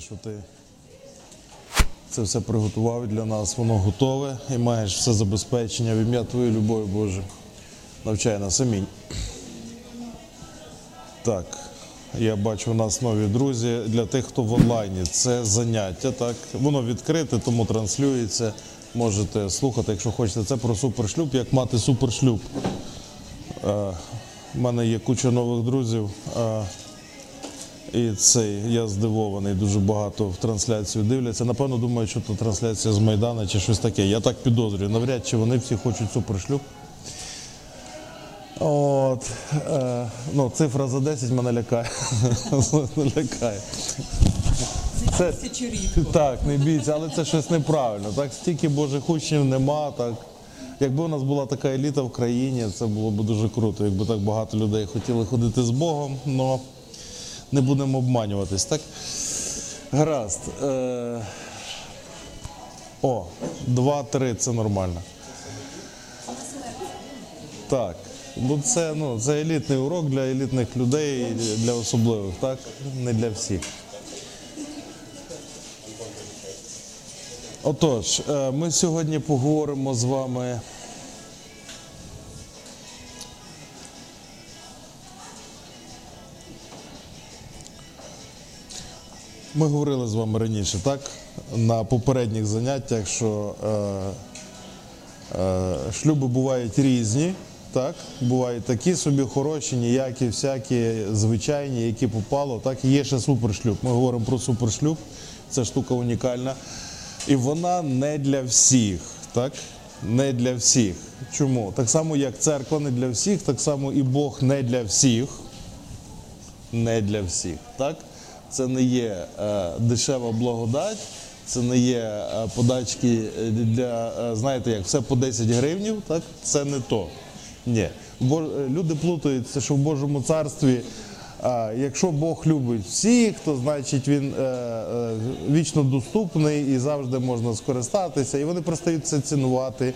що ти це все приготував для нас, воно готове і маєш все забезпечення в ім'я Твоєї любові, Боже. Навчай нас, амінь. Так, я бачу, у нас нові друзі. Для тих, хто в онлайні, це заняття. Так, воно відкрите, тому транслюється. Можете слухати, якщо хочете. Це про супершлюб, як мати супершлюб. Е, У мене є куча нових друзів. І цей я здивований, дуже багато в трансляцію дивляться. Напевно, думаю, що це трансляція з Майдана чи щось таке. Я так підозрюю. Навряд чи вони всі хочуть супершлюб. От, е, ну, цифра за 10 мене лякає. лякає. Це, так, не бійся, але це щось неправильно. Так, стільки Божих учнів нема. Так. Якби у нас була така еліта в країні, це було б дуже круто, якби так багато людей хотіли ходити з Богом, але не будемо обманюватись, так? Гаразд. Е... О, 2-3 це нормально. Так. Бо це, ну, це елітний урок для елітних людей, для особливих, так? Не для всіх. Отож, е, ми сьогодні поговоримо з вами. Ми говорили з вами раніше, так? На попередніх заняттях, що е, е, шлюби бувають різні, так? Бувають такі собі хороші, ніякі, всякі, звичайні, які попало. Так, і є ще супершлюб. Ми говоримо про супершлюб, це штука унікальна. І вона не для всіх, так? Не для всіх. Чому? Так само, як церква не для всіх, так само і Бог не для всіх. Не для всіх. Так? Це не є е, дешева благодать, це не є е, подачки для, е, знаєте, як все по 10 гривнів, так? Це не то. Ні. Люди плутаються, що в Божому царстві. Якщо Бог любить всіх, то значить він вічно доступний і завжди можна скористатися, і вони перестають це цінувати.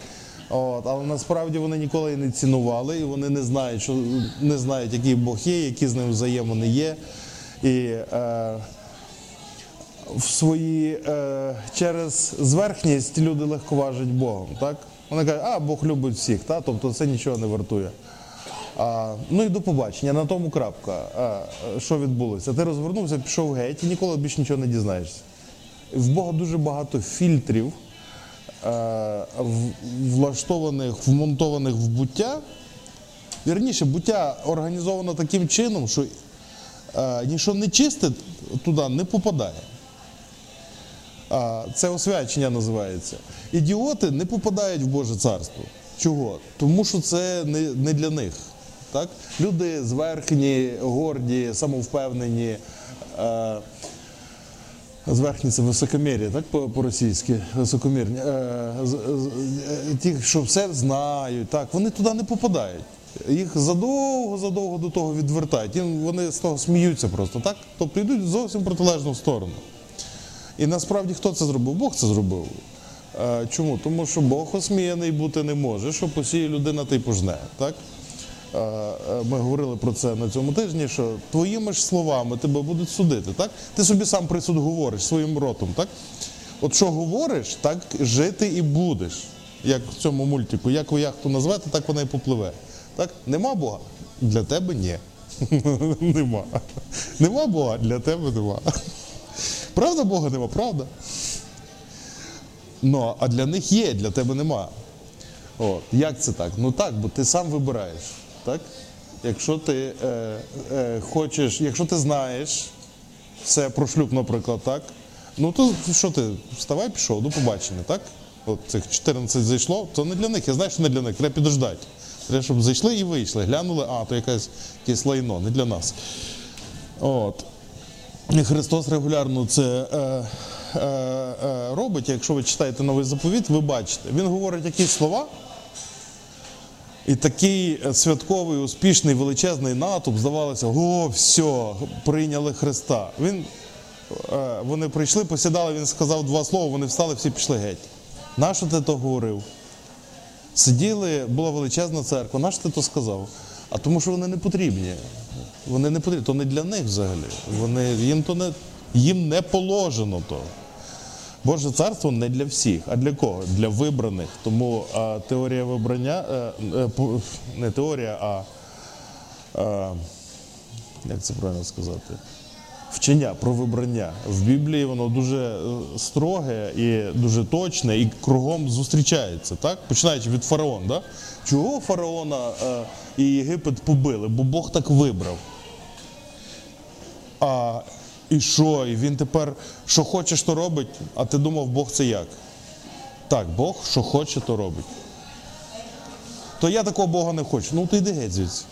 От, але насправді вони ніколи не цінували, і вони не знають, що не знають, який Бог є, які з ним взаємини є. І е, в свої е, через зверхність люди легковажать Богом. Так? Вони кажуть, а Бог любить всіх, та? тобто це нічого не вартує. А, ну і до побачення, на тому крапка. А, що відбулося? Ти розвернувся, пішов геть і ніколи більше нічого не дізнаєшся. В Бога дуже багато фільтрів, е, в- влаштованих, вмонтованих в буття. Вірніше, буття організовано таким чином, що е, нічого нечисте туди не попадає. Це освячення називається. Ідіоти не попадають в Боже царство. Чого? Тому що це не, не для них. Так? Люди зверхні, горді, самовпевнені. Зверхні це високомір'я, так по- по-російськи, високомірні. Ті, що все знають, так, вони туди не попадають. Їх задовго-задовго до того відвертають. Їм вони з того сміються просто, так? Тобто йдуть зовсім протилежну сторону. І насправді хто це зробив? Бог це зробив. Е, Чому? Тому що Бог осміяний бути не може, що посіє людина, ти пожне. Так? Е, е, Ми говорили про це на цьому тижні, що твоїми ж словами тебе будуть судити. Так? Ти собі сам присуд говориш своїм ротом. Так? От що говориш, так жити і будеш. Як в цьому мультику, як ви яхту назвете, так вона і попливе. Так? Нема Бога? Для тебе ні. нема. Нема Бога, для тебе нема. Правда Бога нема, правда? Ну, а для них є, для тебе нема. От. Як це так? Ну так, бо ти сам вибираєш. Так? Якщо ти е, е, хочеш, якщо ти знаєш все про шлюб, наприклад, так, ну то що ти, вставай, пішов, до побачення, так? От цих 14 зайшло, то не для них. Я знаю, що не для них, треба підождати. Треба, щоб зайшли і вийшли. Глянули, а, то якась, якесь лайно, не для нас. От. Христос регулярно це е, е, е, робить. Якщо ви читаєте новий заповіт, ви бачите. Він говорить якісь слова, і такий святковий, успішний, величезний натовп, здавалося, о, все, прийняли Христа. Він, е, вони прийшли, посідали, він сказав два слова, вони встали, всі пішли геть. Нащо ти то говорив? Сиділи, була величезна церква. Нащо ти то сказав? А тому, що вони не потрібні. Вони не потрібні. То не для них взагалі. Вони, їм то не, Їм не положено то. Боже царство не для всіх, а для кого? Для вибраних. Тому а, теорія вибрання, е, е, не теорія, а, а як це правильно сказати? Вчення про вибрання. В Біблії воно дуже е, строге і дуже точне, і кругом зустрічається, так? Починаючи від фараона. Да? Чого фараона е, і Єгипет побили? Бо Бог так вибрав. А і що? І він тепер що хоче, то робить, а ти думав, Бог це як? Так, Бог що хоче, то робить. То я такого Бога не хочу. Ну ти йди геть звідси.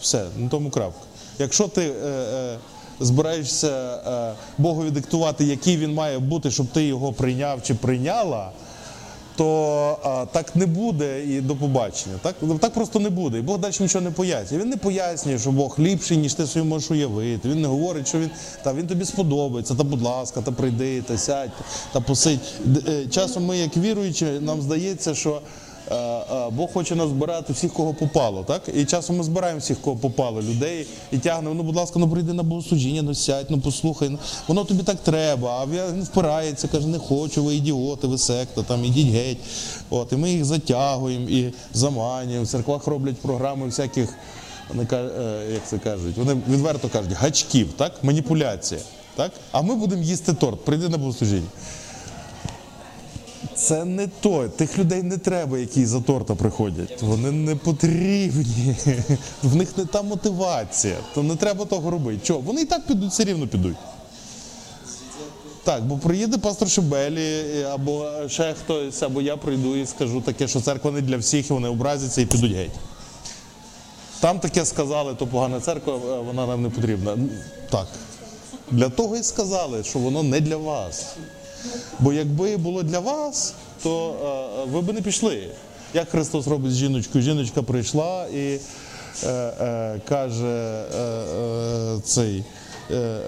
Все, на тому крапка. Якщо ти е, е, збираєшся е, Богові диктувати, який він має бути, щоб ти його прийняв чи прийняла, то а, так не буде і до побачення. Так? так просто не буде. І Бог далі нічого не пояснює. Він не пояснює, що Бог ліпший, ніж ти собі можеш уявити. Він не говорить, що він, та, він тобі сподобається, та будь ласка, та прийди, та сядь, та посидь. Е, Часом ми, як віруючі, нам здається, що. Е, е, Бог хоче нас збирати всіх, кого попало, так? І часом ми збираємо всіх, кого попало, людей і тягнемо, ну, будь ласка, ну прийди на богослужіння, ну сядь, ну послухай, ну, воно тобі так треба, а він впирається, каже, не хочу, ви ідіоти, ви секта, там ідіть геть. От, і ми їх затягуємо і заманюємо. В церквах роблять програми всяких, вони е, як це кажуть, вони відверто кажуть, гачків, так? Маніпуляція. Так? А ми будемо їсти торт, прийди на богослужіння. Це не то. Тих людей не треба, які за торта приходять. Вони не потрібні. В них не та мотивація. То не треба того робити. Чого? Вони і так підуть, все рівно підуть. Так, бо приїде пастор Шебелі, або ще хтось, або я прийду і скажу таке, що церква не для всіх, і вони образяться і підуть геть. Там таке сказали, то погана церква, е, вона нам не потрібна. Так. Для того і сказали, що воно не для вас. Бо якби було для вас, то е, ви б не пішли. Як Христос робить з жіночкою? Жіночка прийшла і е, е, каже е, е, цей. е,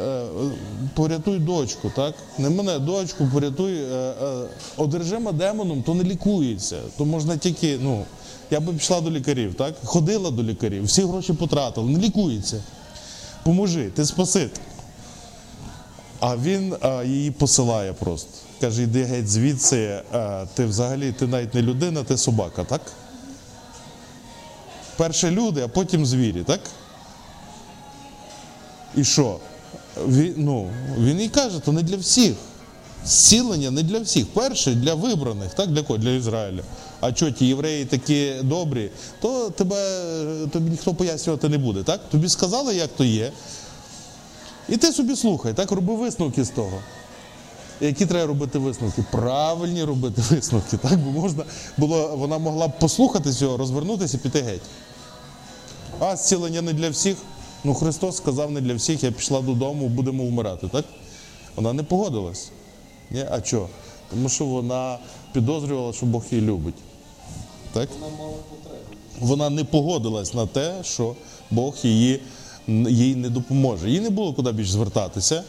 Порятуй дочку, так? Не мене, дочку, порятуй. Одержима демоном, то не лікується. То можна тільки, ну, я би пішла до лікарів, так? Ходила до лікарів, всі гроші потратила, не лікується. Поможи, ти спаситель. А він її посилає просто. Каже, йди геть звідси, а, ти взагалі ти навіть не людина, ти собака, так? Перше люди, а потім звірі, так? І що? Він, ну, він і каже, то не для всіх. Зцілення не для всіх. Перше для вибраних, так? Для кого? Для Ізраїля. А що ті євреї такі добрі, то тебе тобі ніхто пояснювати не буде, так? Тобі сказали, як то є. І ти собі слухай, так роби висновки з того. Які треба робити висновки? Правильні робити висновки. Так бо можна було, вона могла б послухати цього, розвернутися і піти геть. А зцілення не для всіх. Ну Христос сказав не для всіх, я пішла додому, будемо вмирати, так? Вона не погодилась. Ні? А чого? Тому що вона підозрювала, що Бог її любить. Так? Вона не погодилась на те, що Бог її, їй не допоможе. Їй не було куди більш звертатися.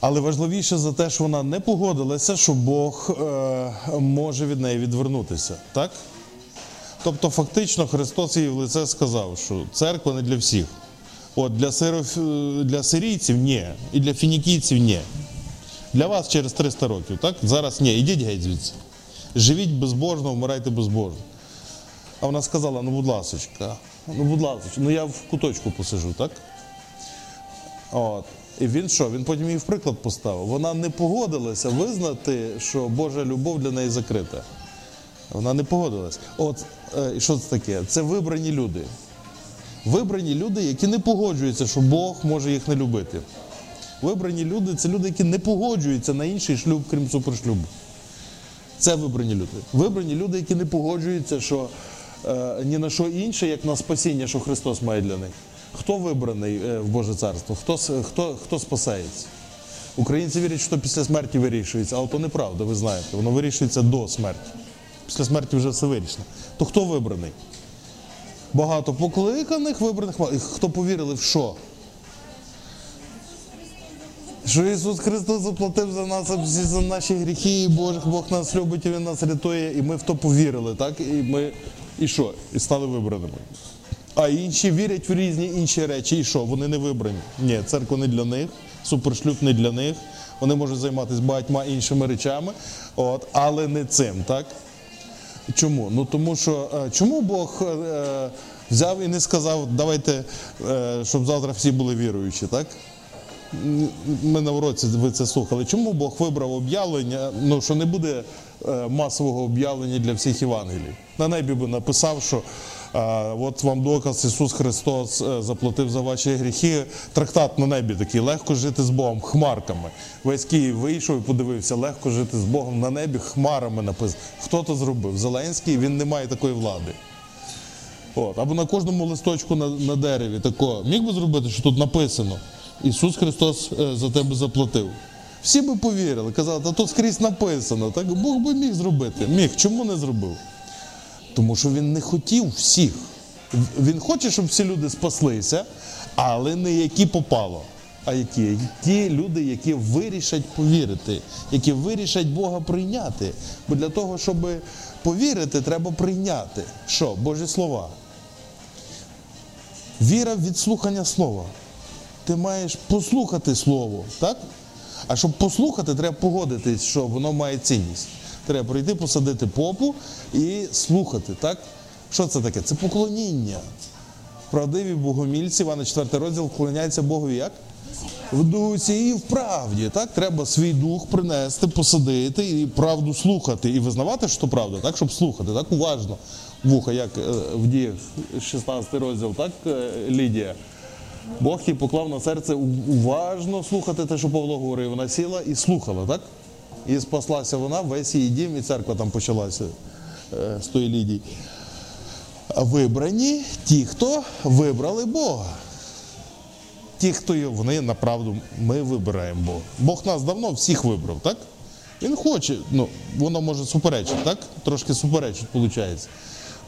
Але важливіше за те, що вона не погодилася, що Бог е, може від неї відвернутися. Так? Тобто, фактично, Христос їй в лице сказав, що церква не для всіх. От для, сироф... для сирійців ні, і для фінікійців ні. Для вас через 300 років, так? Зараз ні, ідіть геть звідси. Живіть безбожно, вмирайте безбожно. А вона сказала: ну, будь ласочка, ну, будь ласочка, ну я в куточку посижу, так? От. І він що? Він потім її в приклад поставив. Вона не погодилася визнати, що Божа любов для неї закрита. Вона не погодилась. От е, і що це таке? Це вибрані люди. Вибрані люди, які не погоджуються, що Бог може їх не любити. Вибрані люди це люди, які не погоджуються на інший шлюб, крім супершлюбу. Це вибрані люди. Вибрані люди, які не погоджуються, що ні на що інше, як на спасіння, що Христос має для них. Хто вибраний е, в Боже царство? Хто, хто, хто спасається? Українці вірять, що після смерті вирішується, але то неправда, ви знаєте. Воно вирішується до смерті. Після смерті вже все вирішено. То хто вибраний? Багато покликаних, вибраних. Хто повірили в що? Що Ісус Христос заплатив за нас за наші гріхи, і Бог, Бог нас любить, і Він нас рятує, і ми в то повірили, так? І ми і що? І стали вибраними. А інші вірять в різні інші речі, і що? Вони не вибрані. Ні, церква не для них, супершлюб не для них. Вони можуть займатися багатьма іншими речами, от, але не цим, так? Чому? Ну тому що е, чому Бог е, взяв і не сказав, давайте, е, щоб завтра всі були віруючі, так? Ми на уроці ви це слухали. Чому Бог вибрав об'явлення, ну що не буде е, масового об'явлення для всіх Євангелій? На небі би написав, що е, от вам доказ Ісус Христос е, заплатив за ваші гріхи. Трактат на небі такий, легко жити з Богом, хмарками. Весь Київ вийшов і подивився, легко жити з Богом на небі, хмарами написано. Хто то зробив? Зеленський, він не має такої влади. От. Або на кожному листочку на, на дереві такого. Міг би зробити, що тут написано: Ісус Христос е, за тебе заплатив. Всі би повірили, казали, та тут скрізь написано. Так Бог би міг зробити. Міг. Чому не зробив? Тому що він не хотів всіх. Він хоче, щоб всі люди спаслися, але не які попало. А які? Ті люди, які вирішать повірити, які вирішать Бога прийняти. Бо для того, щоб повірити, треба прийняти. Що? Божі слова. Віра від слухання слова. Ти маєш послухати слово, так? А щоб послухати, треба погодитись, що воно має цінність. Треба прийти, посадити попу і слухати, так? Що це таке? Це поклоніння. Правдиві богомільці, Івана 4 розділ вклоняється Богові як? В дусі і в правді. Так? Треба свій дух принести, посадити і правду слухати. І визнавати, що правда, так? щоб слухати, так уважно. Вуха, як е, в діях 16 розділ, так, е, Лідія. Бог їй поклав на серце уважно слухати те, що Павло говорив. Вона сіла і слухала, так? І спаслася вона, весь її дім, і церква там почалася е, з тої Лідії. Вибрані ті, хто вибрали Бога. Ті, хто вони направду, ми вибираємо Бога. Бог нас давно всіх вибрав, так? Він хоче, ну, воно може суперечити, так? Трошки суперечить, виходить.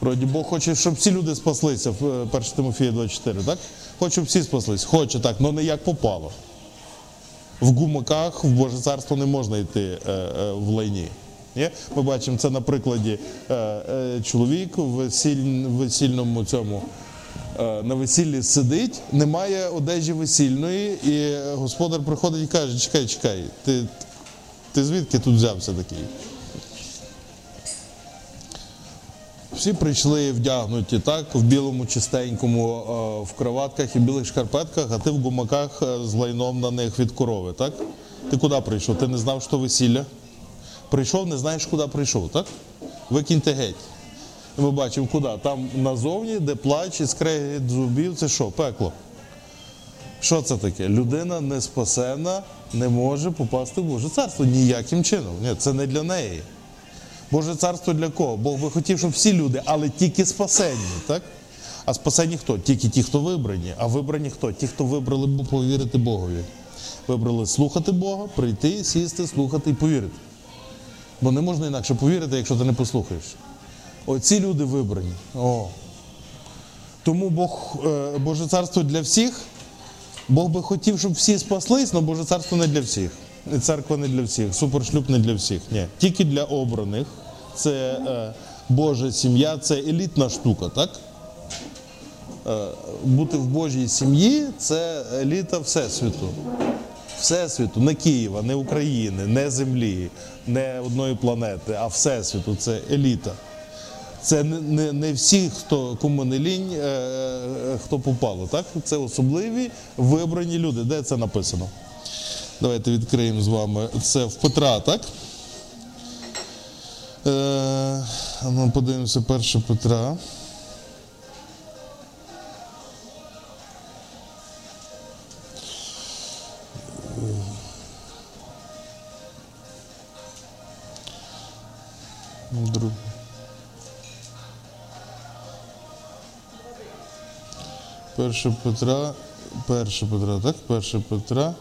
Вроді Бог хоче, щоб всі люди спаслися в е, 1 Тимофія 24, так? Хоче, щоб всі спаслись. Хоче так, але не як попало. В гумаках в Боже царство не можна йти е, е, в лайні. Ні? Ми бачимо це на прикладі е, е, чоловік в весіль, весільному цьому. е, На весіллі сидить, немає одежі весільної, і господар приходить і каже: чекай, чекай, ти, ти звідки тут взявся такий? Всі прийшли вдягнуті так, в білому чистенькому, е, в кроватках і білих шкарпетках, а ти в гумаках е, з лайном на них від корови, так? Ти куди прийшов? Ти не знав, що весілля? Прийшов, не знаєш, куди прийшов, так? Викиньте геть. Ми бачимо, куди? Там назовні, де плач і скрегіт зубів, це що? Пекло. Що це таке? Людина не спасена, не може попасти в Боже царство ніяким чином. Ні, це не для неї. Боже царство для кого? Бог би хотів, щоб всі люди, але тільки спасенні, так? А спасені хто? Тільки ті, хто вибрані. А вибрані хто? Ті, хто вибрали повірити Богові. Вибрали слухати Бога, прийти, сісти, слухати і повірити. Бо не можна інакше повірити, якщо ти не послухаєш. Оці люди вибрані. О. Тому Бог, е, Боже царство для всіх. Бог би хотів, щоб всі спаслись, але Боже царство не для всіх. Церква не для всіх, супершлюб не для всіх. Ні. Тільки для обраних. Це е, Божа сім'я, це елітна штука, так? Е, бути в Божій сім'ї це еліта Всесвіту. Всесвіту, не Києва, не України, не землі, не одної планети, а Всесвіту це еліта. Це не, не, не всі, хто кому не лінь, е, е, хто попало. Так? Це особливі вибрані люди. Де це написано? Давайте відкриємо з вами. Це в Петра, так? Е, ну, подивимося 1 Петра. Друг. 1 Петра, 1 Петра, так? 1 Петра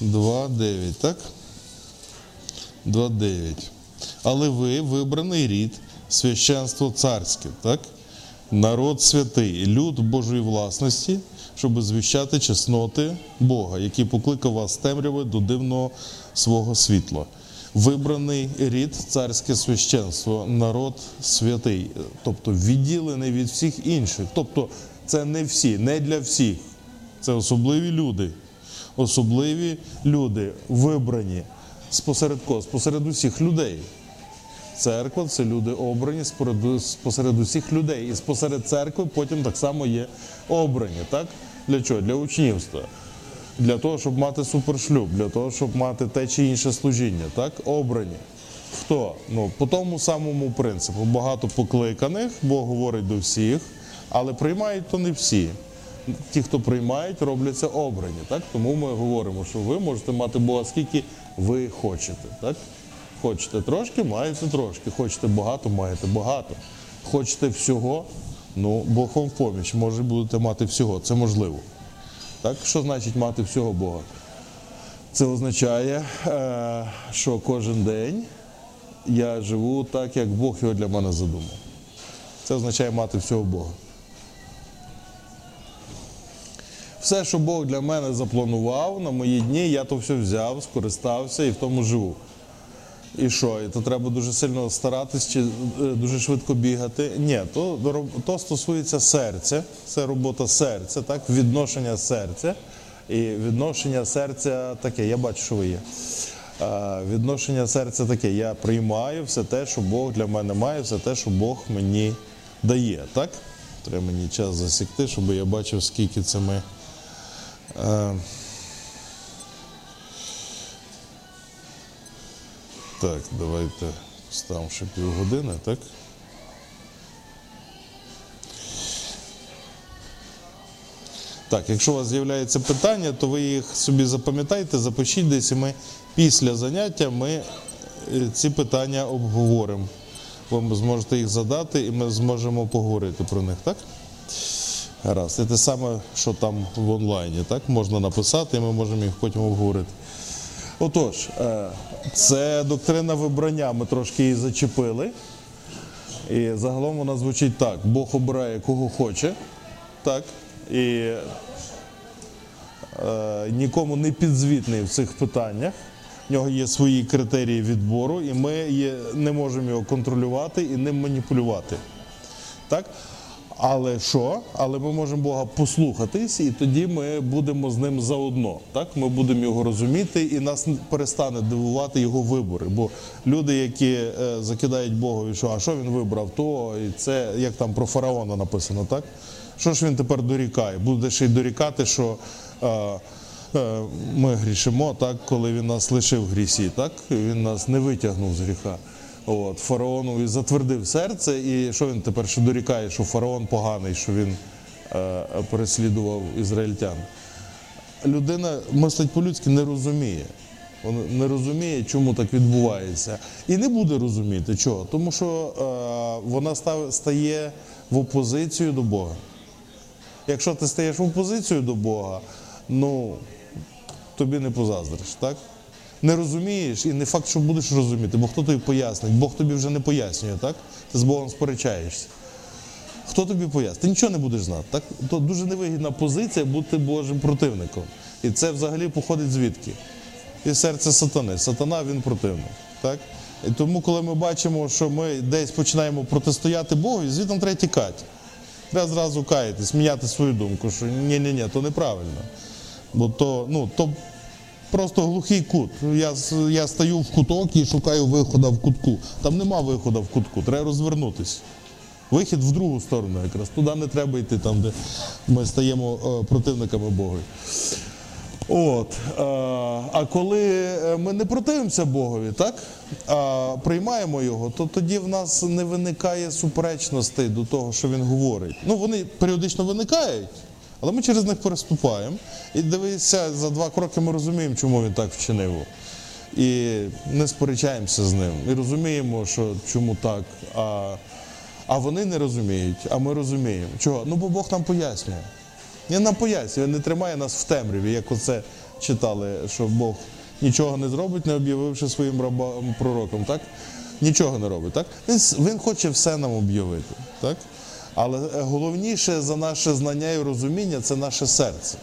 2.9, так? 2.9. Але ви вибраний рід, священство царське, так? Народ святий, люд Божої власності, щоб звіщати чесноти Бога, який покликав вас з темряви до дивного свого світла. Вибраний рід, царське священство, народ святий, тобто відділений від всіх інших. Тобто це не всі, не для всіх. Це особливі люди. Особливі люди, вибрані спосеред кого? Спосеред усіх людей. Церква це люди обрані спосеред усіх людей. І спосеред церкви потім так само є обрані. Так? Для чого? Для учнівства. Для того, щоб мати супершлюб, для того, щоб мати те чи інше служіння. Так? Обрані. Хто? Ну, по тому самому принципу. Багато покликаних, Бог говорить до всіх, але приймають то не всі. Ті, хто приймають, робляться обрані. Так? Тому ми говоримо, що ви можете мати Бога скільки ви хочете. Так? Хочете трошки, маєте трошки. Хочете багато, маєте багато. Хочете всього, ну Бог вам в поміч. Може будете мати всього. Це можливо. Так? Що значить мати всього Бога? Це означає, е, що кожен день я живу так, як Бог його для мене задумав. Це означає мати всього Бога. Все, що Бог для мене запланував на мої дні, я то все взяв, скористався і в тому живу. І що? І то треба дуже сильно старатись чи е, дуже швидко бігати. Ні, то, то стосується серця, це робота серця, так? відношення серця. І відношення серця таке, я бачу, що ви є. Відношення серця таке, я приймаю все те, що Бог для мене має, все те, що Бог мені дає. Так? Треба мені час засікти, щоб я бачив, скільки це ми. Так, давайте ставимо ще півгодини, так? Так, якщо у вас з'являються питання, то ви їх собі запам'ятайте, запишіть десь, і ми після заняття ми е, ці питання обговоримо. Ви зможете їх задати, і ми зможемо поговорити про них, так? Гаразд. Це те саме, що там в онлайні, так? Можна написати, і ми можемо їх потім обговорити. Отож, е, це доктрина вибрання, ми трошки її зачепили. І загалом вона звучить так: Бог обирає кого хоче, так, і е, нікому не підзвітний в цих питаннях. В нього є свої критерії відбору, і ми є, не можемо його контролювати і ним маніпулювати. Так? Але що? Але ми можемо Бога послухатись, і тоді ми будемо з ним заодно. Так? Ми будемо його розуміти, і нас не перестане дивувати його вибори. Бо люди, які е, закидають Богові, що а що він вибрав, то і це як там про фараона написано, так? Що ж він тепер дорікає? Буде ще й дорікати, що. е, е, Ми грішимо, так, коли він нас лишив в грісі, так? Він нас не витягнув з гріха. От, фараонові затвердив серце, і що він тепер ще дорікає, що фараон поганий, що він е, переслідував ізраїльтян. Людина мислить по-людськи не розуміє. Вона не розуміє, чому так відбувається. І не буде розуміти чого. Тому що е, вона став, стає в опозицію до Бога. Якщо ти стаєш в опозицію до Бога, ну тобі не позаздриш, так? Не розумієш, і не факт, що будеш розуміти, бо хто тобі пояснить? Бог тобі вже не пояснює, так? Ти з Богом сперечаєшся. Хто тобі пояснить? Ти нічого не будеш знати. Так? То дуже невигідна позиція бути Божим противником. І це взагалі походить звідки? Із серця сатани. Сатана він противник. Так? І тому, коли ми бачимо, що ми десь починаємо протистояти Богу, звідти треба тікати. Треба зразу каятись, міняти свою думку, що ні-ні-ні, то неправильно. Бо то, ну, то просто глухий кут. Я, я стою в куток і шукаю виходу в кутку. Там нема виходу в кутку, треба розвернутися. Вихід в другу сторону якраз. Туди не треба йти, там, де ми стаємо е, противниками Бога. От, е, а коли е, ми не противимося Богові, так? А приймаємо його, то тоді в нас не виникає суперечностей до того, що він говорить. Ну, вони періодично виникають, але ми через них переступаємо. І дивися, за два кроки ми розуміємо, чому він так вчинив. І не сперечаємося з ним. І розуміємо, що чому так. А, а вони не розуміють, а ми розуміємо. Чого? Ну, бо Бог нам пояснює. Він нам пояснює, він не тримає нас в темряві, як оце читали, що Бог нічого не зробить, не об'явивши своїм рабам пророком, так? Нічого не робить, так? Він, він хоче все нам об'явити, так? Але е, головніше за наше знання і розуміння це наше серце.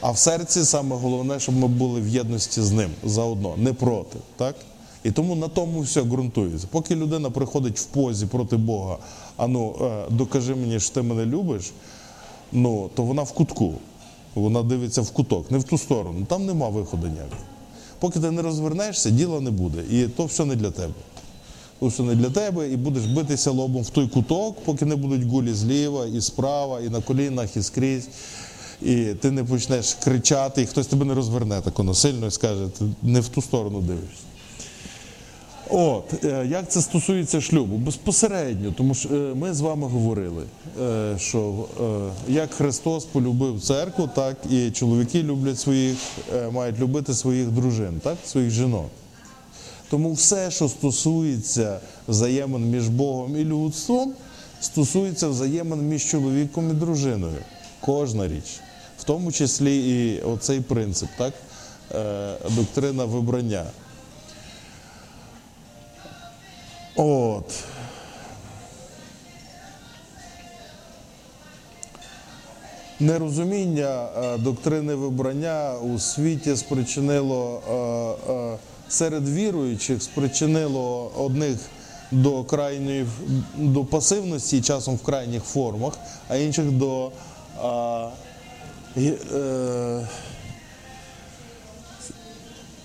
А в серці саме головне, щоб ми були в єдності з ним заодно, не проти. Так? І тому на тому все ґрунтується. Поки людина приходить в позі проти Бога, а ну е, докажи мені, що ти мене любиш, ну, то вона в кутку. Вона дивиться в куток, не в ту сторону. Там нема виходу ніякого. Поки ти не розвернешся, діла не буде. І то все не для тебе. Все не для тебе, і будеш битися лобом в той куток, поки не будуть гулі зліва, і справа, і на колінах, і скрізь. І ти не почнеш кричати, і хтось тебе не розверне так воно сильно і скаже, ти не в ту сторону дивишся. От, е, як це стосується шлюбу? Безпосередньо, тому що е, ми з вами говорили, е, що як Христос полюбив церкву, так і чоловіки люблять своїх, мають любити своїх дружин, так, своїх жінок. Тому все, що стосується взаємин між Богом і людством, стосується взаємин між чоловіком і дружиною. Кожна річ. В тому числі і оцей принцип, так? Е, доктрина вибрання. От. Нерозуміння е, доктрини вибрання у світі спричинило е, серед віруючих спричинило одних до крайньої до пасивності, часом в крайніх формах, а інших до гі- е,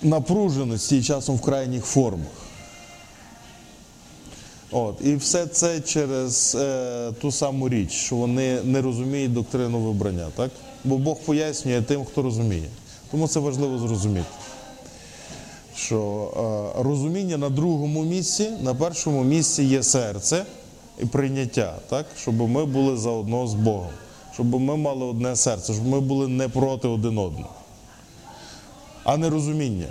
напруженості, часом в крайніх формах. От, і все це через е, ту саму річ, що вони не розуміють доктрину вибрання, так? Бо Бог пояснює тим, хто розуміє. Тому це важливо зрозуміти. Що е, розуміння на другому місці, на першому місці є серце і прийняття, так? щоб ми були заодно з Богом, щоб ми мали одне серце, щоб ми були не проти один одного, а не розуміння.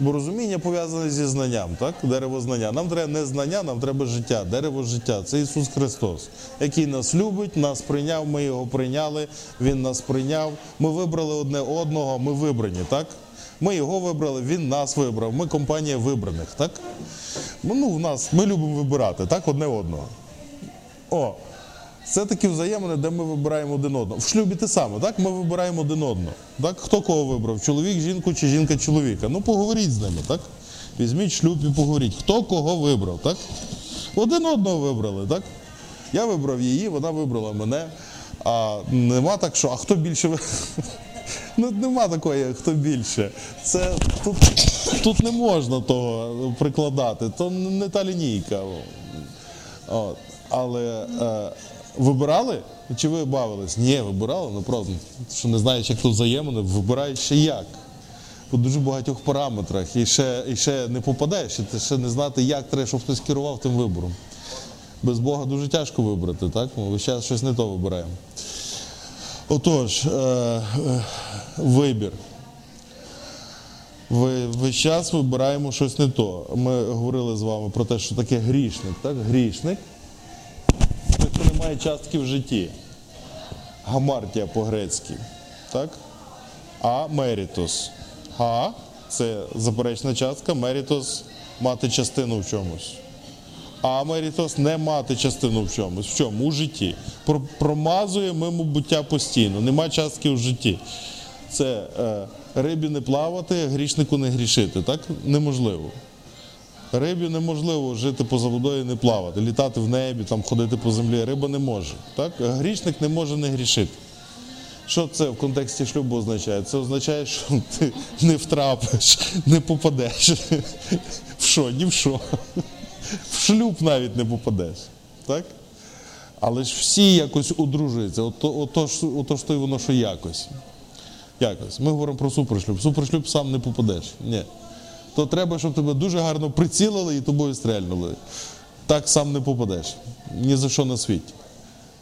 Бо розуміння пов'язане зі знанням, так? Дерево знання. Нам треба не знання, нам треба життя. Дерево життя це Ісус Христос, який нас любить, нас прийняв, ми його прийняли, Він нас прийняв. Ми вибрали одне одного, ми вибрані, так? Ми його вибрали, він нас вибрав. Ми компанія вибраних, так? Ну, в нас ми любимо вибирати, так, одне одного. О, це такі взаємини, де ми вибираємо один одного. В шлюбі те саме, так? Ми вибираємо один одного. Так? Хто кого вибрав? Чоловік, жінку чи жінка чоловіка. Ну поговоріть з ними, так? Візьміть шлюб і поговоріть. Хто кого вибрав, так? Один одного вибрали, так? Я вибрав її, вона вибрала мене. А нема так, що, а хто більше ви- Ну, нема такої, хто більше. Це тут, тут не можна того прикладати. То не та лінійка. От. Але е, вибирали? Чи ви бавились? Ні, вибирали, ну просто що не знаєш, як тут взаємини, вибирають ще як. По дуже багатьох параметрах. І ще, і ще не попадеш, і ти ще не знати, як треба, щоб хтось керував тим вибором. Без Бога дуже тяжко вибрати, так? Ми час щось не то вибираємо. Отож, е, е, вибір. Весь час вибираємо щось не то. Ми говорили з вами про те, що таке грішник. Так? Грішник той, хто не має частки в житті. Гамартія по-грецьки. Так? А мерітос. Га це заперечна частка, мерітос мати частину в чомусь. А мерітос не мати частину в чомусь. В чому? У житті. Про- Промазує мимо буття постійно. Нема частки в житті. Це е, рибі не плавати, грішнику не грішити. Так? Неможливо. Рибі неможливо жити поза водою і не плавати, літати в небі, там, ходити по землі. Риба не може. Так? Грішник не може не грішити. Що це в контексті шлюбу означає? Це означає, що ти не втрапиш, не попадеш. В що? Ні в що. В шлюб навіть не попадеш. Так? Але ж всі якось одружуються. Ото, ото, ж, ото ж то й воно, що якось. Якось. Ми говоримо про супершлюб. Супершлюб сам не попадеш. Ні. То треба, щоб тебе дуже гарно прицілили і тобою стрельнули. Так сам не попадеш. Ні за що на світі.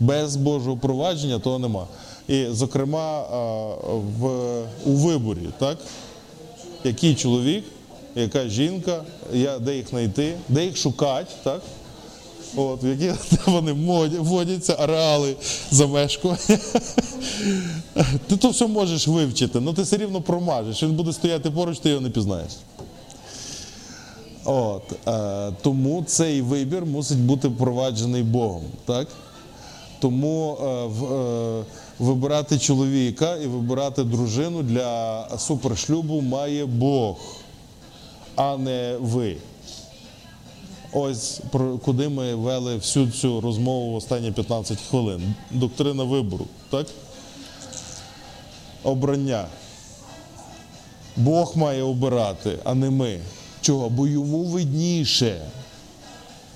Без Божого провадження того нема. І, зокрема, в, у виборі, так? Який чоловік, яка жінка, я, де їх знайти, де їх шукати, так? От, в які вони моді- водяться, ареали замешкування. Ти то все можеш вивчити, але ти все рівно промажеш. Він буде стояти поруч, ти його не пізнаєш. От, е, тому цей вибір мусить бути впроваджений Богом. Так? Тому е, в, е, вибирати чоловіка і вибирати дружину для супершлюбу має Бог, а не ви. Ось про куди ми вели всю цю розмову останні 15 хвилин. Доктрина вибору, так? обрання. Бог має обирати, а не ми. Чого? Бо йому видніше.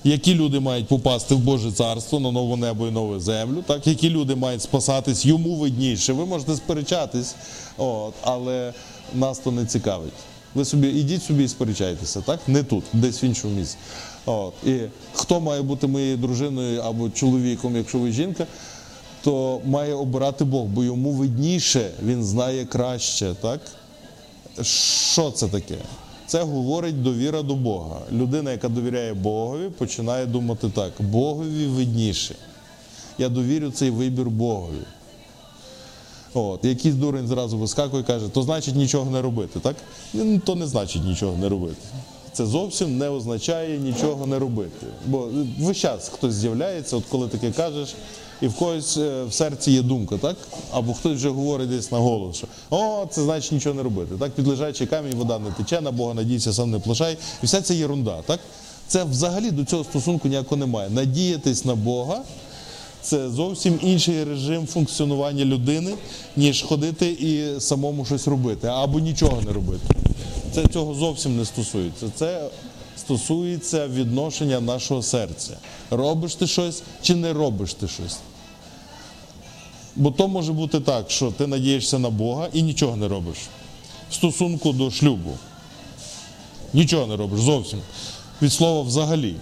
Які люди мають попасти в Боже царство на нове небо і нову землю, так? які люди мають спасатись, йому видніше. Ви можете сперечатись, от, але нас то не цікавить. Ви собі ідіть собі і сперечайтеся, так? Не тут, десь в іншому місці. От. І хто має бути моєю дружиною або чоловіком, якщо ви жінка, то має обирати Бог, бо йому видніше, він знає краще, так? Що це таке? Це говорить довіра до Бога. Людина, яка довіряє Богові, починає думати так: Богові видніше. Я довірю цей вибір Богові. От, якийсь дурень зразу вискакує і каже, то значить нічого не робити, так? То не значить нічого не робити. Це зовсім не означає нічого не робити. Бо весь час хтось з'являється, от коли таке кажеш, і в когось е, в серці є думка, так? Або хтось вже говорить десь на голос, що о, це значить нічого не робити. Так, під лежачий камінь вода не тече, на Бога надійся, сам не плашай. І вся ця єрунда, так? Це взагалі до цього стосунку ніякого немає. Надіятись на Бога це зовсім інший режим функціонування людини, ніж ходити і самому щось робити, або нічого не робити. Це цього зовсім не стосується. Це стосується відношення нашого серця. Робиш ти щось чи не робиш ти щось. Бо то може бути так, що ти надієшся на Бога і нічого не робиш. В стосунку до шлюбу. Нічого не робиш зовсім. Від слова взагалі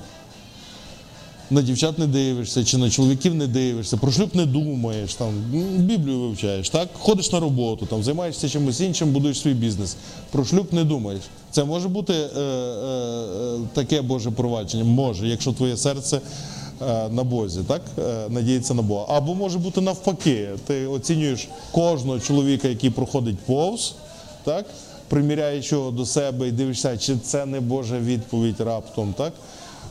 на дівчат не дивишся, чи на чоловіків не дивишся, про шлюб не думаєш, там Біблію вивчаєш, так? Ходиш на роботу, там займаєшся чимось іншим, будуєш свій бізнес. Про шлюб не думаєш. Це може бути е, е, е, таке Боже провадження? Може, якщо твоє серце. е, На Бозі, так Е, надіється на Бога. Або може бути навпаки. Ти оцінюєш кожного чоловіка, який проходить повз, так приміряєш його до себе і дивишся, чи це не Божа відповідь раптом, так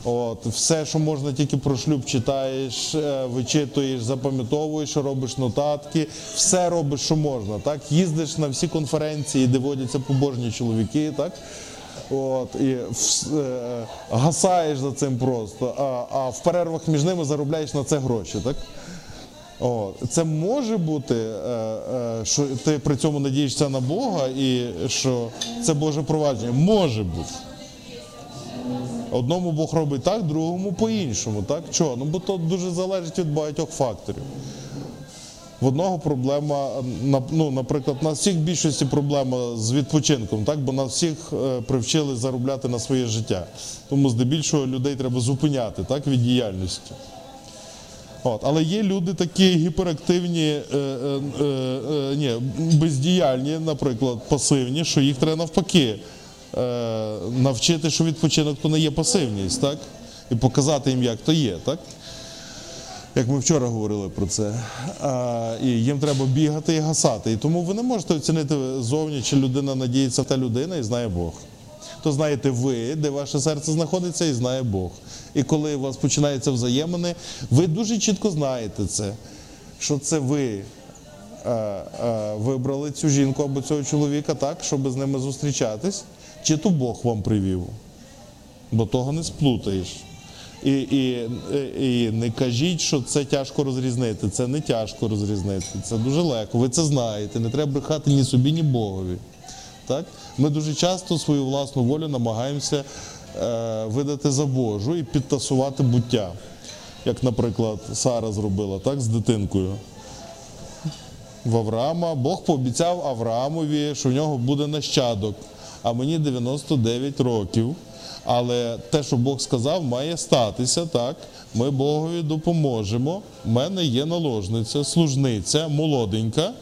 От, все, що можна, тільки про шлюб читаєш, е, вичитуєш, запам'ятовуєш, робиш нотатки, все робиш, що можна. Так? Їздиш на всі конференції, де водяться побожні чоловіки, так? От, і е, гасаєш за цим просто, а, а в перервах між ними заробляєш на це гроші. Так? От. Це може бути, е, е, що ти при цьому надієшся на Бога і що це Боже провадження. Може бути. Одному Бог робить так, другому по-іншому. Так? Чого? Ну бо то дуже залежить від багатьох факторів. В одного проблема, ну, наприклад, на всіх більшості проблема з відпочинком, так? бо нас всіх е, привчили заробляти на своє життя. Тому здебільшого людей треба зупиняти так, від діяльності. От, але є люди такі гіперактивні, е, е, е, е, ні, бездіяльні, наприклад, пасивні, що їх треба навпаки навчити, що відпочинок то не є пасивність, так? І показати їм, як то є, так? Як ми вчора говорили про це. А, і їм треба бігати і гасати. І тому ви не можете оцінити зовні, чи людина надіється та людина і знає Бог. То знаєте ви, де ваше серце знаходиться, і знає Бог. І коли у вас починаються взаємини, ви дуже чітко знаєте це, що це ви е, е, вибрали цю жінку або цього чоловіка так, щоб з ними зустрічатись, чи то Бог вам привів. Бо того не сплутаєш. І, і, і не кажіть, що це тяжко розрізнити. Це не тяжко розрізнити. Це дуже легко. Ви це знаєте. Не треба брехати ні собі, ні Богові. Так? Ми дуже часто свою власну волю намагаємося е, видати за Божу і підтасувати буття. Як, наприклад, Сара зробила так, з дитинкою. В Авраама Бог пообіцяв Авраамові, що в нього буде нащадок, а мені 99 років. Але те, що Бог сказав, має статися так. Ми Богові допоможемо. У мене є наложниця, служниця, молоденька.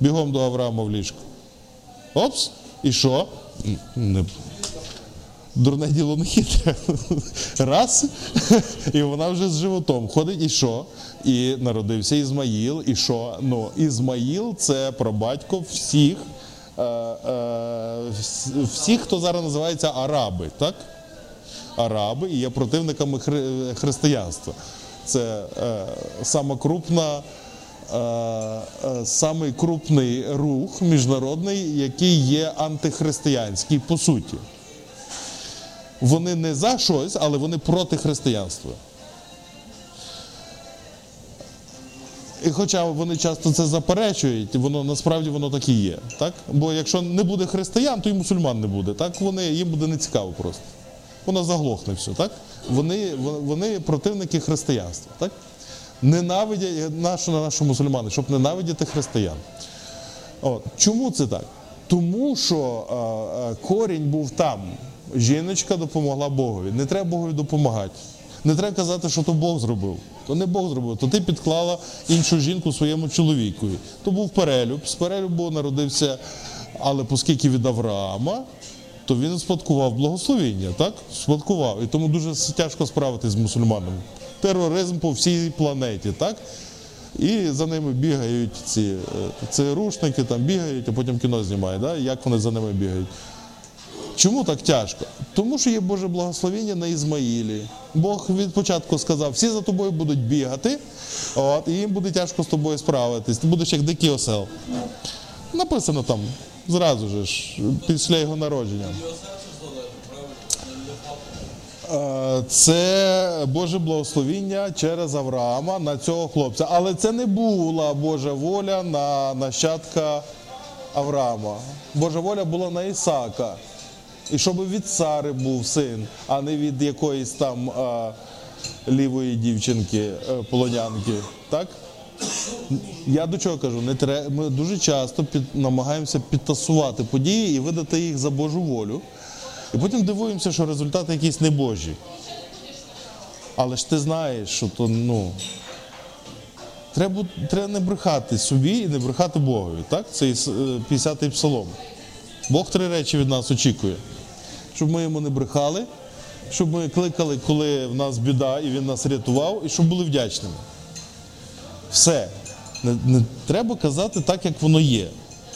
Бігом до Авраама в ліжко. Опс, і що? Не... Дурне діло не хитре. Раз, і вона вже з животом ходить, і що? І народився Ізмаїл, і що? Ну, Ізмаїл це прабатько всіх, е, е, вс- хто зараз називається араби, так? Араби і є противниками хри- християнства. Це е, сама крупна. Самий крупний рух міжнародний, який є антихристиянський по суті. Вони не за щось, але вони проти християнства. І хоча вони часто це заперечують, воно насправді воно так і є. Так? Бо якщо не буде християн, то і мусульман не буде. Так? Вони, їм буде нецікаво просто. Воно заглохне все. Так? Вони, вони противники християнства. Так? Ненавидять нашу на наші мусульмани, щоб ненавидіти християн. От. Чому це так? Тому що а, а, корінь був там. Жіночка допомогла Богові. Не треба Богові допомагати. Не треба казати, що то Бог зробив. То не Бог зробив, то ти підклала іншу жінку своєму чоловікові. То був перелюб. З перелюбу народився, але оскільки від Авраама, то він спадкував благословіння, так? Спадкував. І тому дуже тяжко справитись з мусульманами. Тероризм по всій планеті, так? І за ними бігають ці е, ЦРУшники, там бігають, а потім кіно знімають, да? як вони за ними бігають. Чому так тяжко? Тому що є Боже благословення на Ізмаїлі. Бог від початку сказав, всі за тобою будуть бігати, от, і їм буде тяжко з тобою справитись. Ти будеш як дикий осел. Написано там зразу ж, після його народження. Е, Це Боже благословіння через Авраама на цього хлопця. Але це не була Божа воля на нащадка Авраама. Божа воля була на Ісака. І щоб від цари був син, а не від якоїсь там а, лівої дівчинки, е, полонянки. Так? Я до чого кажу, не тре... ми дуже часто під... намагаємося підтасувати події і видати їх за Божу волю. І потім дивуємося, що результати якісь небожі. Але ж ти знаєш, що то ну. Треба, треба не брехати собі і не брехати Богові. Так? Це 50-й псалом. Бог три речі від нас очікує. Щоб ми йому не брехали, щоб ми кликали, коли в нас біда, і він нас рятував, і щоб були вдячними. Все. Не, не треба казати так, як воно є.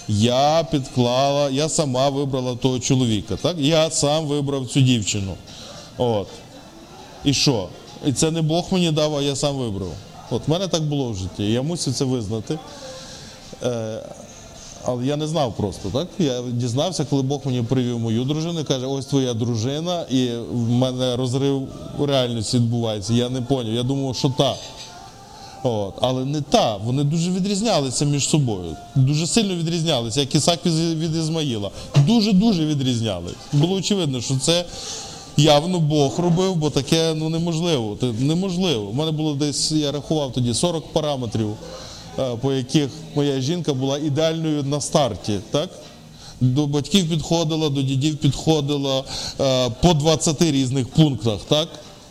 Я підклала, я сама вибрала того чоловіка. Так? Я сам вибрав цю дівчину. От. І що? І це не Бог мені дав, а я сам вибрав. От в мене так було в житті. Я мусив це визнати. Але я не знав просто, так? Я дізнався, коли Бог мені привів мою дружину каже, ось твоя дружина, і в мене розрив у реальності відбувається. Я не поняв. Я думав, що та. От. Але не та. Вони дуже відрізнялися між собою. Дуже сильно відрізнялися, як Ісак від Ізмаїла. Дуже-дуже відрізнялися. Було очевидно, що це явно Бог робив, бо таке ну, неможливо. Неможливо. У мене було десь, я рахував тоді 40 параметрів, по яких моя жінка була ідеальною на старті. так? До батьків підходила, до дідів підходила е, по 20 різних пунктах. так?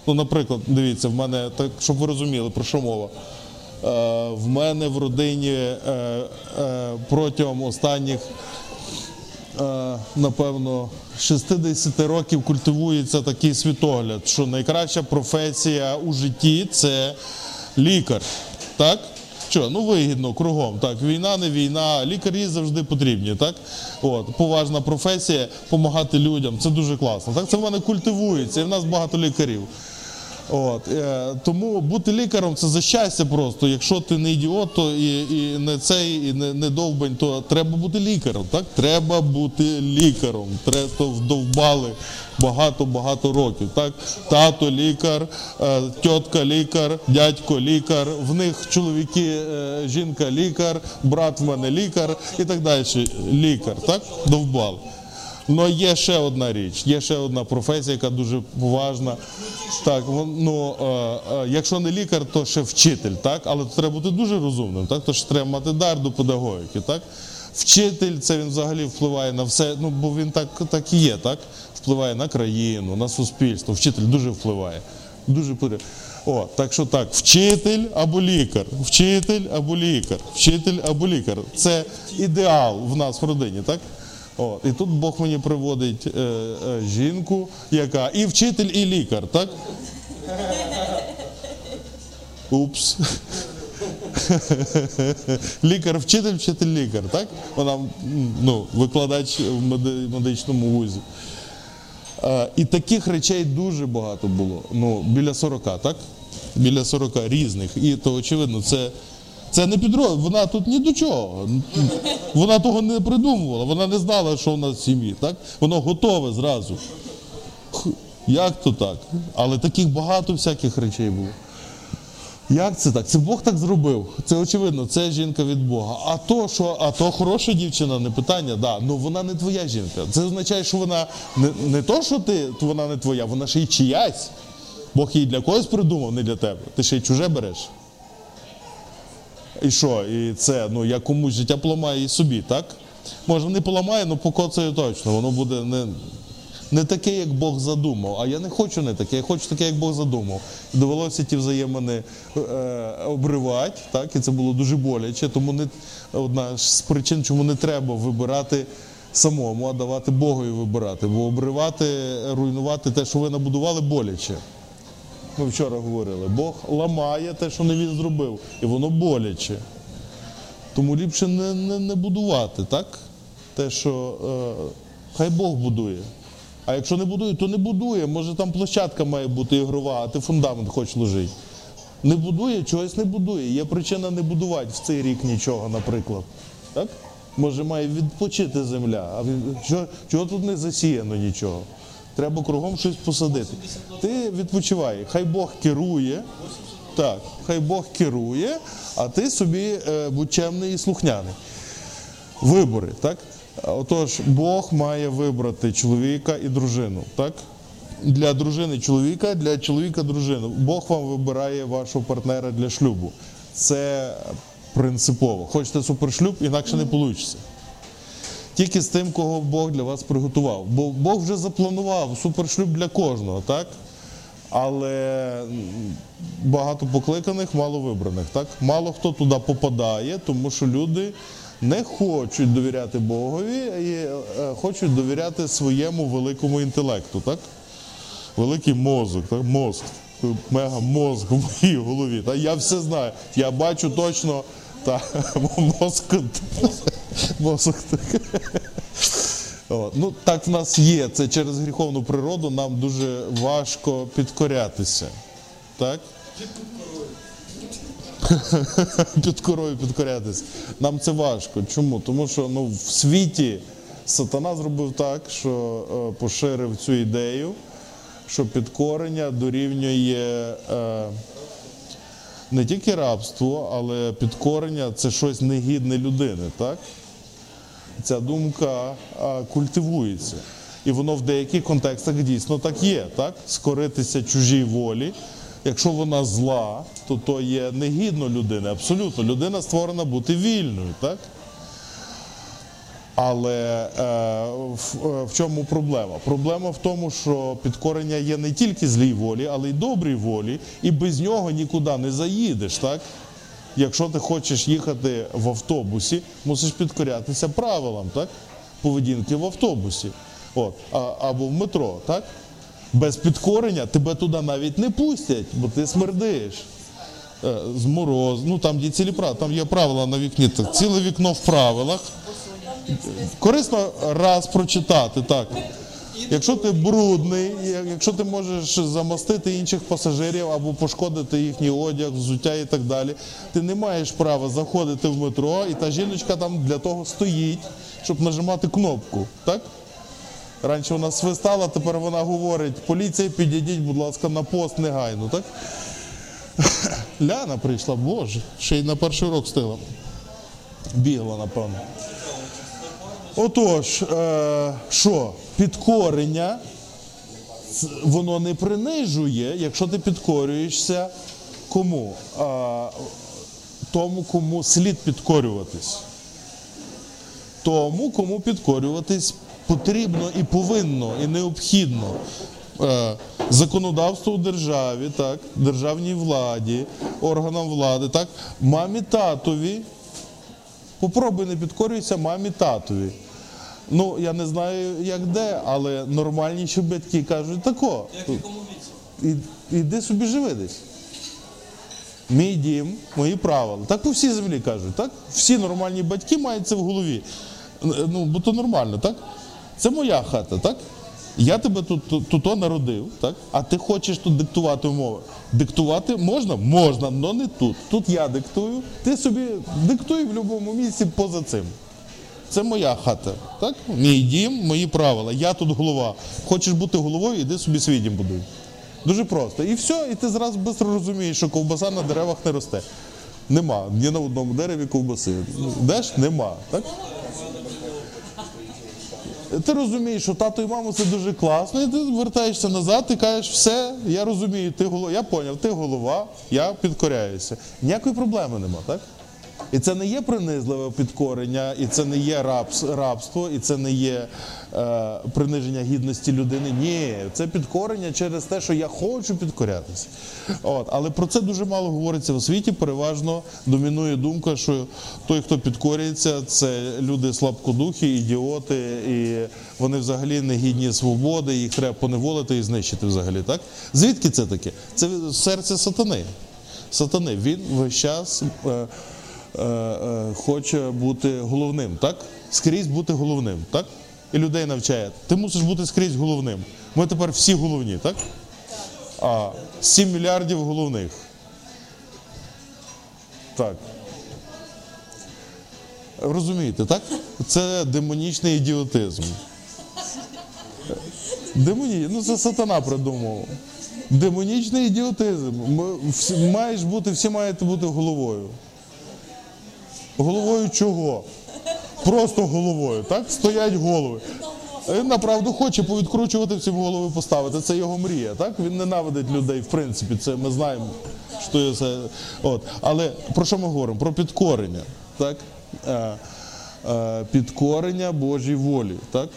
Ну, наприклад, дивіться, в мене, так, щоб ви розуміли, про що мова. Е, В мене в родині е, е, протягом останніх, е, напевно, 60 років культивується такий світогляд, що найкраща професія у житті це лікар. Так? Що, ну вигідно кругом. Так, війна, не війна, лікарі завжди потрібні. Так? От, поважна професія, допомагати людям. Це дуже класно. Так, це в мене культивується, і в нас багато лікарів. От, е, тому бути лікарем це за щастя просто. Якщо ти не ідіот, то і, і не цей, і не, не довбень, то треба бути лікарем. Так? Треба бути лікарем. Треба то вдовбали багато-багато років. Так? Тато лікар, е, тітка лікар, дядько лікар, в них чоловіки, е, жінка лікар, брат в мене лікар і так далі. Лікар, так? Довбали. Ну, є ще одна річ, є ще одна професія, яка дуже поважна. Так, ну, е, е, якщо не лікар, то ще вчитель, так? Але треба бути дуже розумним, так? Тож треба мати дар до педагогіки, так? Вчитель це він взагалі впливає на все, ну бо він так, так і є, так? Впливає на країну, на суспільство. Вчитель дуже впливає. Дуже впливає. О, так що так, вчитель або лікар, вчитель або лікар, вчитель або лікар. Це ідеал в нас в родині, так? От, і тут Бог мені приводить е, е, жінку, яка і вчитель, і лікар, так? Упс. Лікар, вчитель, вчитель, лікар, так? Вона ну, викладач в медичному вузі. Е, і таких речей дуже багато було. Ну, біля 40, так? Біля 40 різних. І то, очевидно, це, це не підрозділ. Вона тут ні до чого. Вона того не придумувала, вона не знала, що в нас в сім'ї. Так? Воно готове зразу. Як то так? Але таких багато всяких речей було. Як це так? Це Бог так зробив. Це очевидно, це жінка від Бога. А то, що а то хороша дівчина, не питання, да. Ну вона не твоя жінка. Це означає, що вона не, не то, що ти, вона не твоя, вона ще й чиясь. Бог її для когось придумав, не для тебе. Ти ще й чуже береш. І що? І це, ну я комусь життя поламаю і собі, так? Може, не поламає, але покоцаю точно. Воно буде не, не таке, як Бог задумав. А я не хочу не таке, я хочу таке, як Бог задумав. Довелося ті взаємини е, обривати, так? І це було дуже боляче. Тому не одна з причин, чому не треба вибирати самому, а давати Богові вибирати. Бо обривати, руйнувати те, що ви набудували, боляче. Ми вчора говорили, Бог ламає те, що не він зробив, і воно боляче. Тому ліпше не, не, не будувати, так? Те, що е, хай Бог будує. А якщо не будує, то не будує. Може там площадка має бути ігрова, а ти фундамент хочеш ложити. Не будує, чогось не будує. Є причина не будувати в цей рік нічого, наприклад. Так? Може, має відпочити земля. А чого, чого тут не засіяно нічого? Треба кругом щось посадити. Ти відпочивай, хай Бог керує. Так, хай Бог керує, а ти собі е, будь чемний і слухняний. Вибори, так? Отож, Бог має вибрати чоловіка і дружину, так? Для дружини чоловіка, для чоловіка дружину. Бог вам вибирає вашого партнера для шлюбу. Це принципово. Хочете супершлюб, інакше не вийде. Тільки з тим, кого Бог для вас приготував. Бо Бог вже запланував супершлюб для кожного, так? Але багато покликаних, мало вибраних. Так? Мало хто туди попадає, тому що люди не хочуть довіряти Богові і е, хочуть довіряти своєму великому інтелекту. Так? Великий мозок, так? мозк, мега мозк в моїй голові. Та я все знаю. Я бачу точно та, мозок. мозок. От. Ну, так в нас є. Це через гріховну природу нам дуже важко підкорятися. Так? Під корою підкорятися. Нам це важко. Чому? Тому що ну, в світі сатана зробив так, що е, поширив цю ідею, що підкорення дорівнює е, не тільки рабство, але підкорення це щось негідне людини. Так? Ця думка культивується. І воно в деяких контекстах дійсно так є. Так? Скоритися чужій волі. Якщо вона зла, то то є негідно людини. Абсолютно. Людина створена бути вільною. Так? Але е, в, е, в чому проблема? Проблема в тому, що підкорення є не тільки злій волі, але й добрій волі, і без нього нікуди не заїдеш. Так? Якщо ти хочеш їхати в автобусі, мусиш підкорятися правилам, так? Поведінки в автобусі. От, а, або в метро, так? Без підкорення тебе туди навіть не пустять, бо ти смердиш. Е, З мороз, ну там є цілі правила, там є правила на вікні, так, ціле вікно в правилах. Корисно раз прочитати, так. Якщо ти брудний, якщо ти можеш замостити інших пасажирів або пошкодити їхній одяг, взуття і так далі, ти не маєш права заходити в метро, і та жіночка там для того стоїть, щоб нажимати кнопку. Так? Раніше вона свистала, тепер вона говорить: поліція, підійдіть, будь ласка, на пост негайно. Так? Ляна прийшла, боже, ще й на перший урок стила. Бігла, напевно. Отож, е, що, підкорення, воно не принижує, якщо ти підкорюєшся кому? А, тому, кому слід підкорюватись. Тому, кому підкорюватись потрібно і повинно, і необхідно. Е, Законодавство у державі, так, державній владі, органам влади, так, мамі татові, Попробуй не підкорюйся мамі татові. Ну, я не знаю, як де, але нормальніші батьки кажуть тако. І, іди собі живи десь. Мій дім, мої правила. Так по всій землі кажуть, так? Всі нормальні батьки мають це в голові. Ну, бо то нормально, так? Це моя хата, так? Я тебе тут, тут, тут народив, так? А ти хочеш тут диктувати умови. Диктувати можна? Можна, але не тут. Тут я диктую, ти собі диктуй в будь-якому місці поза цим. Це моя хата, так? Мій дім, мої правила. Я тут голова. Хочеш бути головою, іди собі свій дім будуй. Дуже просто. І все, і ти зразу швидко розумієш, що ковбаса на деревах не росте. Нема. Ні на одному дереві ковбаси. Деш? Нема. Так? Ти розумієш, що тато і мама це дуже класно, і ти вертаєшся назад і кажеш, все, я розумію, ти голова, я поняв, ти голова, я підкоряюся. Ніякої проблеми нема, так? І це не є принизливе підкорення, і це не є рабс, рабство, і це не є е, приниження гідності людини. Ні, це підкорення через те, що я хочу підкорятися. От. Але про це дуже мало говориться в світі. Переважно домінує думка, що той, хто підкорюється, це люди слабкодухі, ідіоти, і вони взагалі не гідні свободи, їх треба поневолити і знищити взагалі. Так? Звідки це таке? Це серце сатани. Сатани. Він весь час. Е, хоче бути головним, так? Скрізь бути головним, так? І людей навчає. Ти мусиш бути скрізь головним. Ми тепер всі головні, так? А 7 мільярдів головних. Так. Розумієте, так? Це демонічний ідіотизм. Демоні... Ну це сатана придумав. Демонічний ідіотизм. Всі... Маєш бути, всі маєте бути головою. Головою чого? Просто головою, так? Стоять голови. Він направду хоче повідкручувати всім голови поставити. Це його мрія, так? Він ненавидить людей, в принципі, це ми знаємо, що це. От. Але про що ми говоримо? Про підкорення, так? Е, е, підкорення Божій волі, так?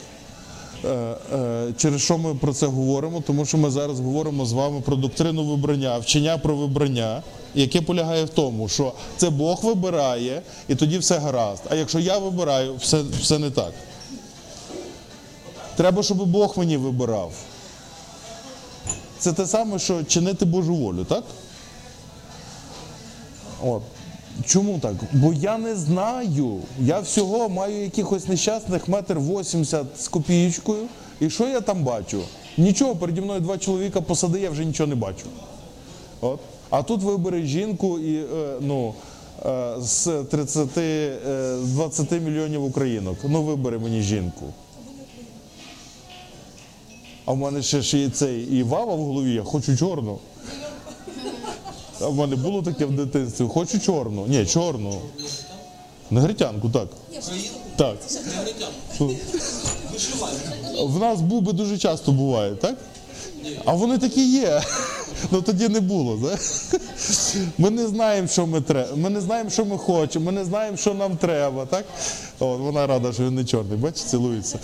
Е, е, Через що ми про це говоримо? Тому що ми зараз говоримо з вами про доктрину вибрання, вчення про вибрання, яке полягає в тому, що це Бог вибирає, і тоді все гаразд. А якщо я вибираю, все, все не так. Треба, щоб Бог мені вибирав. Це те саме, що чинити Божу волю, так? От. Чому так? Бо я не знаю. Я всього маю якихось нещасних метр 80 з копієчкою. І що я там бачу? Нічого, переді мною два чоловіка посади, я вже нічого не бачу. От. А тут вибери жінку і е, ну, е, з 30, е, з 20 мільйонів українок. Ну вибери мені жінку. А в мене ще ж є цей і вава в голові, я хочу чорну. А в мене було таке в дитинстві. Хочу чорну. Ні, чорну. Негритянку, так. Так. В нас буби дуже часто бувають, так? А вони такі є. Ну тоді не було. Да? Ми не знаємо, що ми треба. Ми не знаємо, що ми хочемо, ми не знаємо, що нам треба. Так? От, вона рада, що він не чорний, бачиш, цілується.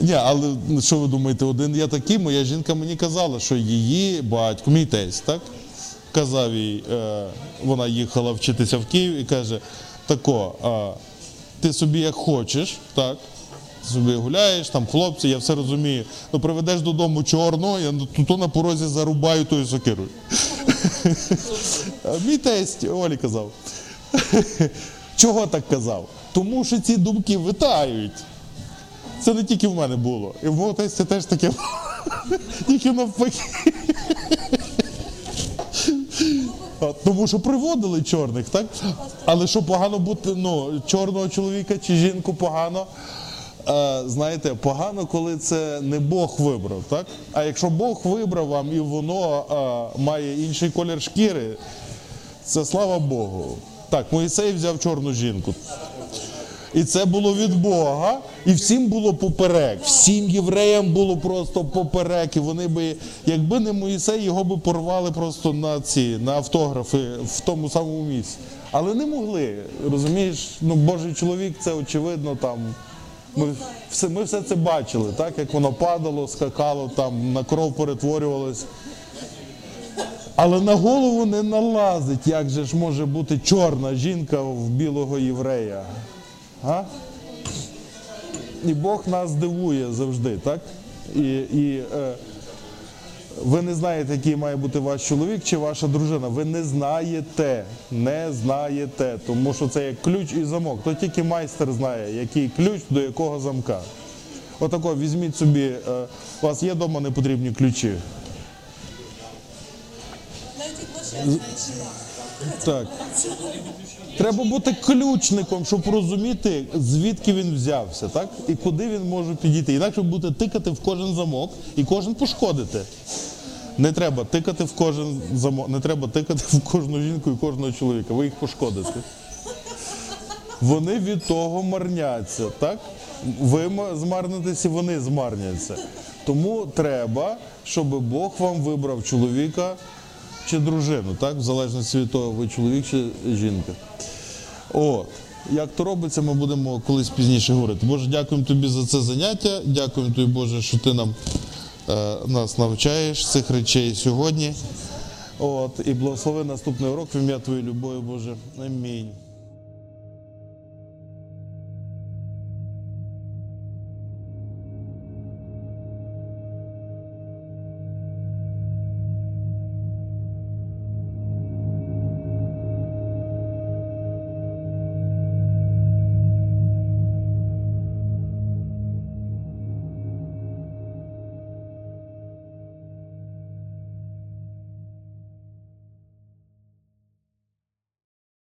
Ні, але що ви думаєте, один я такий, моя жінка мені казала, що її батько, мій тесть, так? Казав їй, е, вона їхала вчитися в Київ і каже: тако, е, ти собі як хочеш, так? Собі гуляєш, там хлопці, я все розумію. Ну приведеш додому чорного, я то, то на порозі зарубаю тою сокирою. А Мій тесть Олі казав. Чого так казав? Тому що ці думки витають. Це не тільки в мене було. І в мого тестя теж таке. Тільки навпаки. Тому що приводили чорних, так? Але що погано бути, ну, чорного чоловіка чи жінку погано. Знаєте, погано, коли це не Бог вибрав, так? А якщо Бог вибрав вам і воно е, має інший колір шкіри, це слава Богу. Так, Моїсей взяв чорну жінку. І це було від Бога, і всім було поперек. Всім євреям було просто поперек. І вони би, якби не Моїсей, його би порвали просто на ці на автографи в тому самому місці. Але не могли. Розумієш, ну Божий чоловік, це очевидно там. Ми все, ми все це бачили, так як воно падало, скакало, там на кров перетворювалось. Але на голову не налазить, як же ж може бути чорна жінка в білого єврея. А? І Бог нас дивує завжди, так? І, і е, ви не знаєте, який має бути ваш чоловік чи ваша дружина. Ви не знаєте, не знаєте, тому що це як ключ і замок. То тільки майстер знає, який ключ до якого замка. Отако, візьміть собі, е, у вас є вдома непотрібні ключі. Навіть. Так. Треба бути ключником, щоб розуміти, звідки він взявся, так? І куди він може підійти. Інакше буде тикати в кожен замок і кожен пошкодити. Не треба тикати в кожен замок, не треба тикати в кожну жінку і кожного чоловіка. Ви їх пошкодите. Вони від того марняться, так? Ви ма- і вони змарняться. Тому треба, щоб Бог вам вибрав чоловіка чи дружину, так? В залежності від того, ви чоловік чи жінка. От. Як то робиться, ми будемо колись пізніше говорити. Боже, дякуємо тобі за це заняття. Дякуємо тобі, Боже, що ти нам е, нас навчаєш цих речей сьогодні. От, і благослови наступний урок в ім'я Твоєї любові, Боже. Амінь.